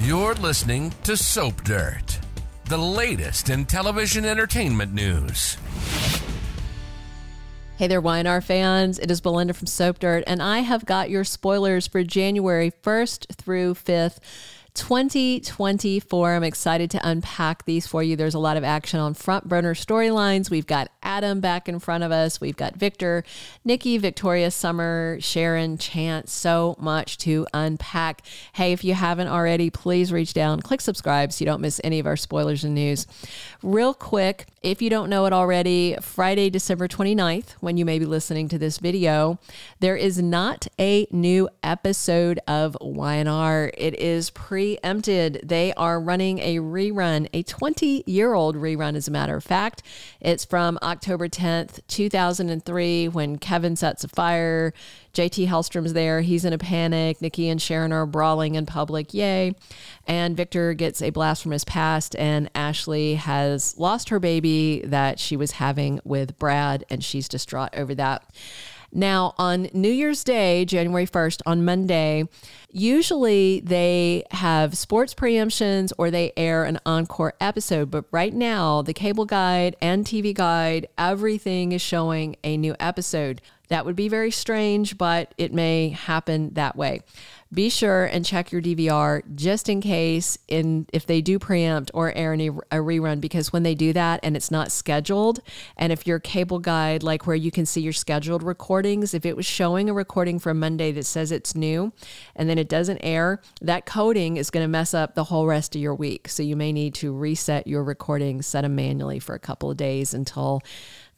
You're listening to Soap Dirt, the latest in television entertainment news. Hey there, YNR fans. It is Belinda from Soap Dirt, and I have got your spoilers for January 1st through 5th. 2024. I'm excited to unpack these for you. There's a lot of action on front burner storylines. We've got Adam back in front of us. We've got Victor, Nikki, Victoria, Summer, Sharon, Chance. So much to unpack. Hey, if you haven't already, please reach down, click subscribe so you don't miss any of our spoilers and news. Real quick, if you don't know it already, Friday, December 29th, when you may be listening to this video, there is not a new episode of YNR. It is preempted. They are running a rerun, a 20 year old rerun, as a matter of fact. It's from October 10th, 2003, when Kevin sets a fire. JT Hellstrom's there. He's in a panic. Nikki and Sharon are brawling in public. Yay. And Victor gets a blast from his past, and Ashley has lost her baby that she was having with Brad, and she's distraught over that. Now, on New Year's Day, January 1st, on Monday, usually they have sports preemptions or they air an encore episode. But right now, the cable guide and TV guide, everything is showing a new episode. That would be very strange, but it may happen that way. Be sure and check your DVR just in case in if they do preempt or air any, a rerun because when they do that and it's not scheduled and if your cable guide like where you can see your scheduled recordings if it was showing a recording from Monday that says it's new and then it doesn't air that coding is going to mess up the whole rest of your week. So you may need to reset your recording set them manually for a couple of days until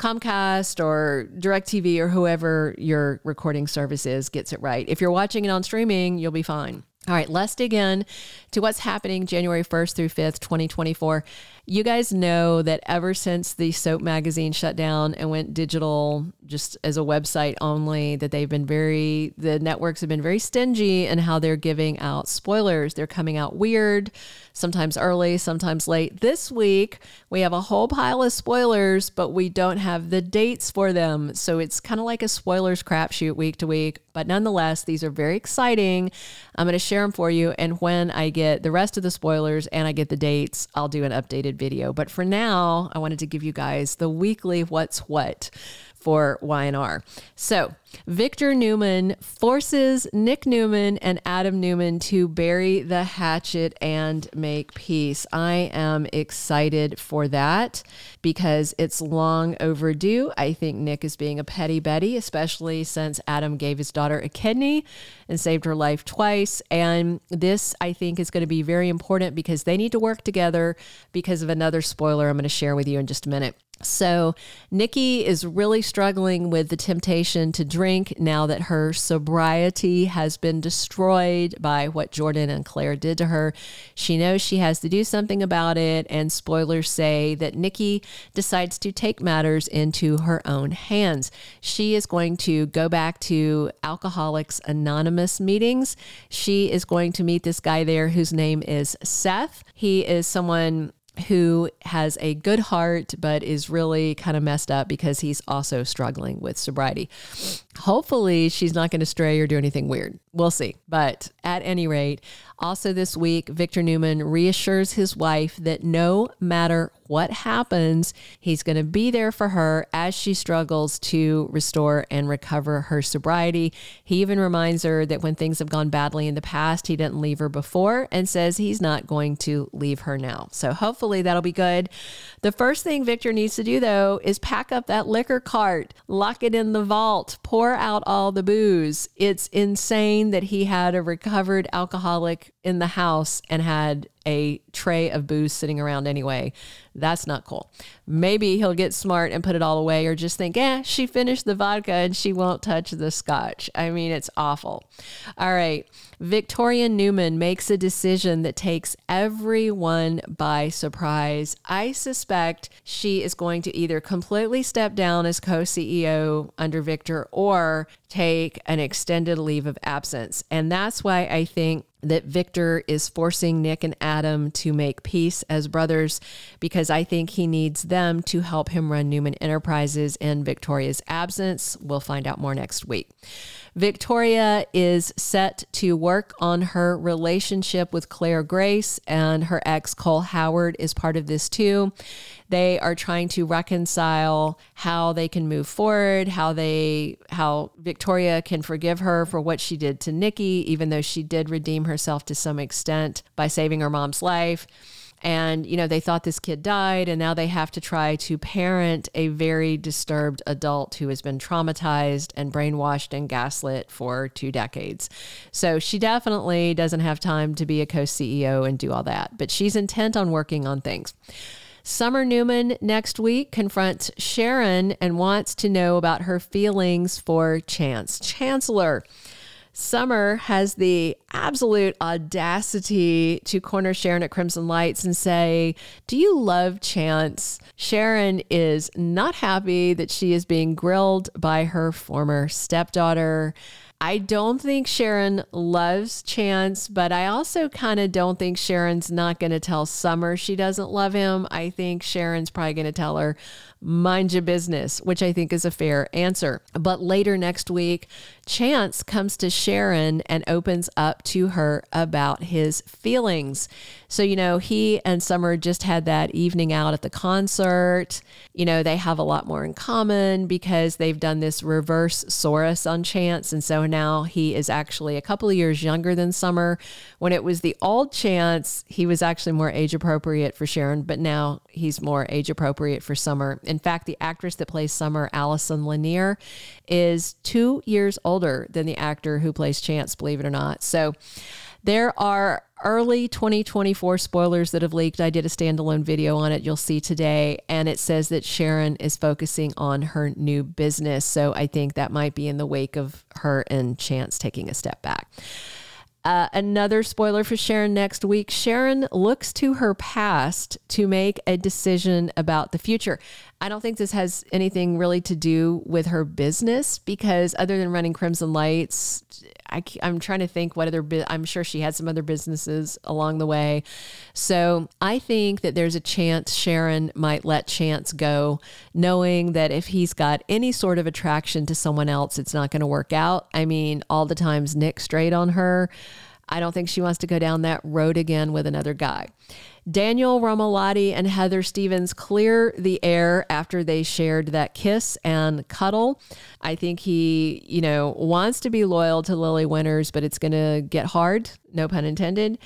Comcast or DirecTV or whoever your recording service is gets it right. If you're watching it on streaming, you'll be fine. All right, let's dig in to what's happening January 1st through 5th, 2024. You guys know that ever since the soap magazine shut down and went digital just as a website only, that they've been very, the networks have been very stingy in how they're giving out spoilers. They're coming out weird, sometimes early, sometimes late. This week, we have a whole pile of spoilers, but we don't have the dates for them. So it's kind of like a spoilers crapshoot week to week. But nonetheless, these are very exciting. I'm going to share them for you. And when I get the rest of the spoilers and I get the dates, I'll do an updated video. But for now, I wanted to give you guys the weekly what's what for YNR. So, Victor Newman forces Nick Newman and Adam Newman to bury the hatchet and make peace. I am excited for that because it's long overdue. I think Nick is being a petty Betty, especially since Adam gave his daughter a kidney and saved her life twice. And this, I think, is going to be very important because they need to work together because of another spoiler I'm going to share with you in just a minute. So, Nikki is really struggling with the temptation to drink now that her sobriety has been destroyed by what Jordan and Claire did to her. She knows she has to do something about it, and spoilers say that Nikki decides to take matters into her own hands. She is going to go back to Alcoholics Anonymous meetings. She is going to meet this guy there whose name is Seth. He is someone who has a good heart but is really kind of messed up because he's also struggling with sobriety. Hopefully, she's not going to stray or do anything weird. We'll see. But at any rate, also this week, Victor Newman reassures his wife that no matter what happens, he's going to be there for her as she struggles to restore and recover her sobriety. He even reminds her that when things have gone badly in the past, he didn't leave her before and says he's not going to leave her now. So hopefully that'll be good. The first thing Victor needs to do, though, is pack up that liquor cart, lock it in the vault, pour out all the booze. It's insane that he had a recovered alcoholic in the house and had a tray of booze sitting around anyway. That's not cool. Maybe he'll get smart and put it all away or just think, eh, she finished the vodka and she won't touch the scotch. I mean, it's awful. All right. Victoria Newman makes a decision that takes everyone by surprise. I suspect she is going to either completely step down as co CEO under Victor or take an extended leave of absence. And that's why I think that Victor is forcing Nick and Adam to make peace as brothers because I think he needs them to help him run Newman Enterprises in Victoria's absence. We'll find out more next week. Victoria is set to work on her relationship with Claire Grace, and her ex Cole Howard is part of this too. They are trying to reconcile how they can move forward, how they how Victoria can forgive her for what she did to Nikki, even though she did redeem herself to some extent by saving her mom's life. And you know they thought this kid died and now they have to try to parent a very disturbed adult who has been traumatized and brainwashed and gaslit for two decades. So she definitely doesn't have time to be a co-ceo and do all that but she's intent on working on things Summer Newman next week confronts Sharon and wants to know about her feelings for Chance. Chancellor, Summer has the absolute audacity to corner Sharon at Crimson Lights and say, Do you love Chance? Sharon is not happy that she is being grilled by her former stepdaughter. I don't think Sharon loves Chance, but I also kind of don't think Sharon's not going to tell Summer she doesn't love him. I think Sharon's probably going to tell her, mind your business, which I think is a fair answer. But later next week, Chance comes to Sharon and opens up to her about his feelings. So, you know, he and Summer just had that evening out at the concert. You know, they have a lot more in common because they've done this reverse SORAS on Chance. And so now he is actually a couple of years younger than Summer. When it was the old Chance, he was actually more age appropriate for Sharon, but now he's more age appropriate for Summer. In fact, the actress that plays Summer, Allison Lanier, is two years older than the actor who plays Chance, believe it or not. So there are early 2024 spoilers that have leaked. I did a standalone video on it. You'll see today. And it says that Sharon is focusing on her new business. So I think that might be in the wake of her and Chance taking a step back. Uh, another spoiler for Sharon next week. Sharon looks to her past to make a decision about the future. I don't think this has anything really to do with her business because, other than running Crimson Lights, I, am trying to think what other, I'm sure she had some other businesses along the way. So I think that there's a chance Sharon might let Chance go, knowing that if he's got any sort of attraction to someone else, it's not going to work out. I mean, all the times Nick straight on her. I don't think she wants to go down that road again with another guy. Daniel Romalotti and Heather Stevens clear the air after they shared that kiss and cuddle. I think he, you know, wants to be loyal to Lily Winters, but it's going to get hard, no pun intended.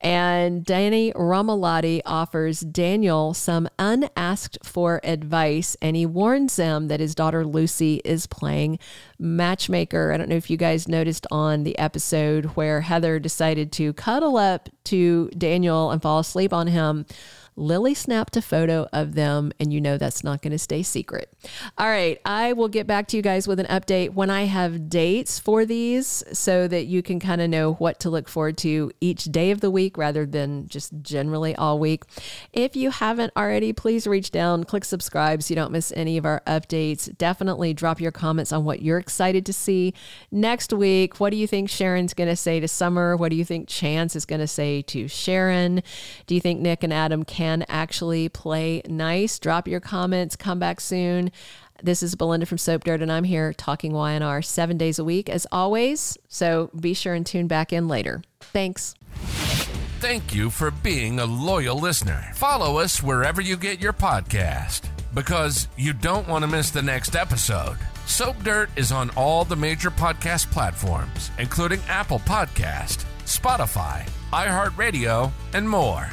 And Danny Romalotti offers Daniel some unasked for advice, and he warns them that his daughter Lucy is playing matchmaker. I don't know if you guys noticed on the episode where Heather decided to cuddle up to Daniel and fall asleep on him. Lily snapped a photo of them, and you know that's not going to stay secret. All right, I will get back to you guys with an update when I have dates for these so that you can kind of know what to look forward to each day of the week rather than just generally all week. If you haven't already, please reach down, click subscribe so you don't miss any of our updates. Definitely drop your comments on what you're excited to see next week. What do you think Sharon's going to say to Summer? What do you think Chance is going to say to Sharon? Do you think Nick and Adam can? Actually play nice. Drop your comments. Come back soon. This is Belinda from Soap Dirt, and I'm here talking YNR seven days a week, as always. So be sure and tune back in later. Thanks. Thank you for being a loyal listener. Follow us wherever you get your podcast because you don't want to miss the next episode. Soap Dirt is on all the major podcast platforms, including Apple Podcast, Spotify, iHeartRadio, and more.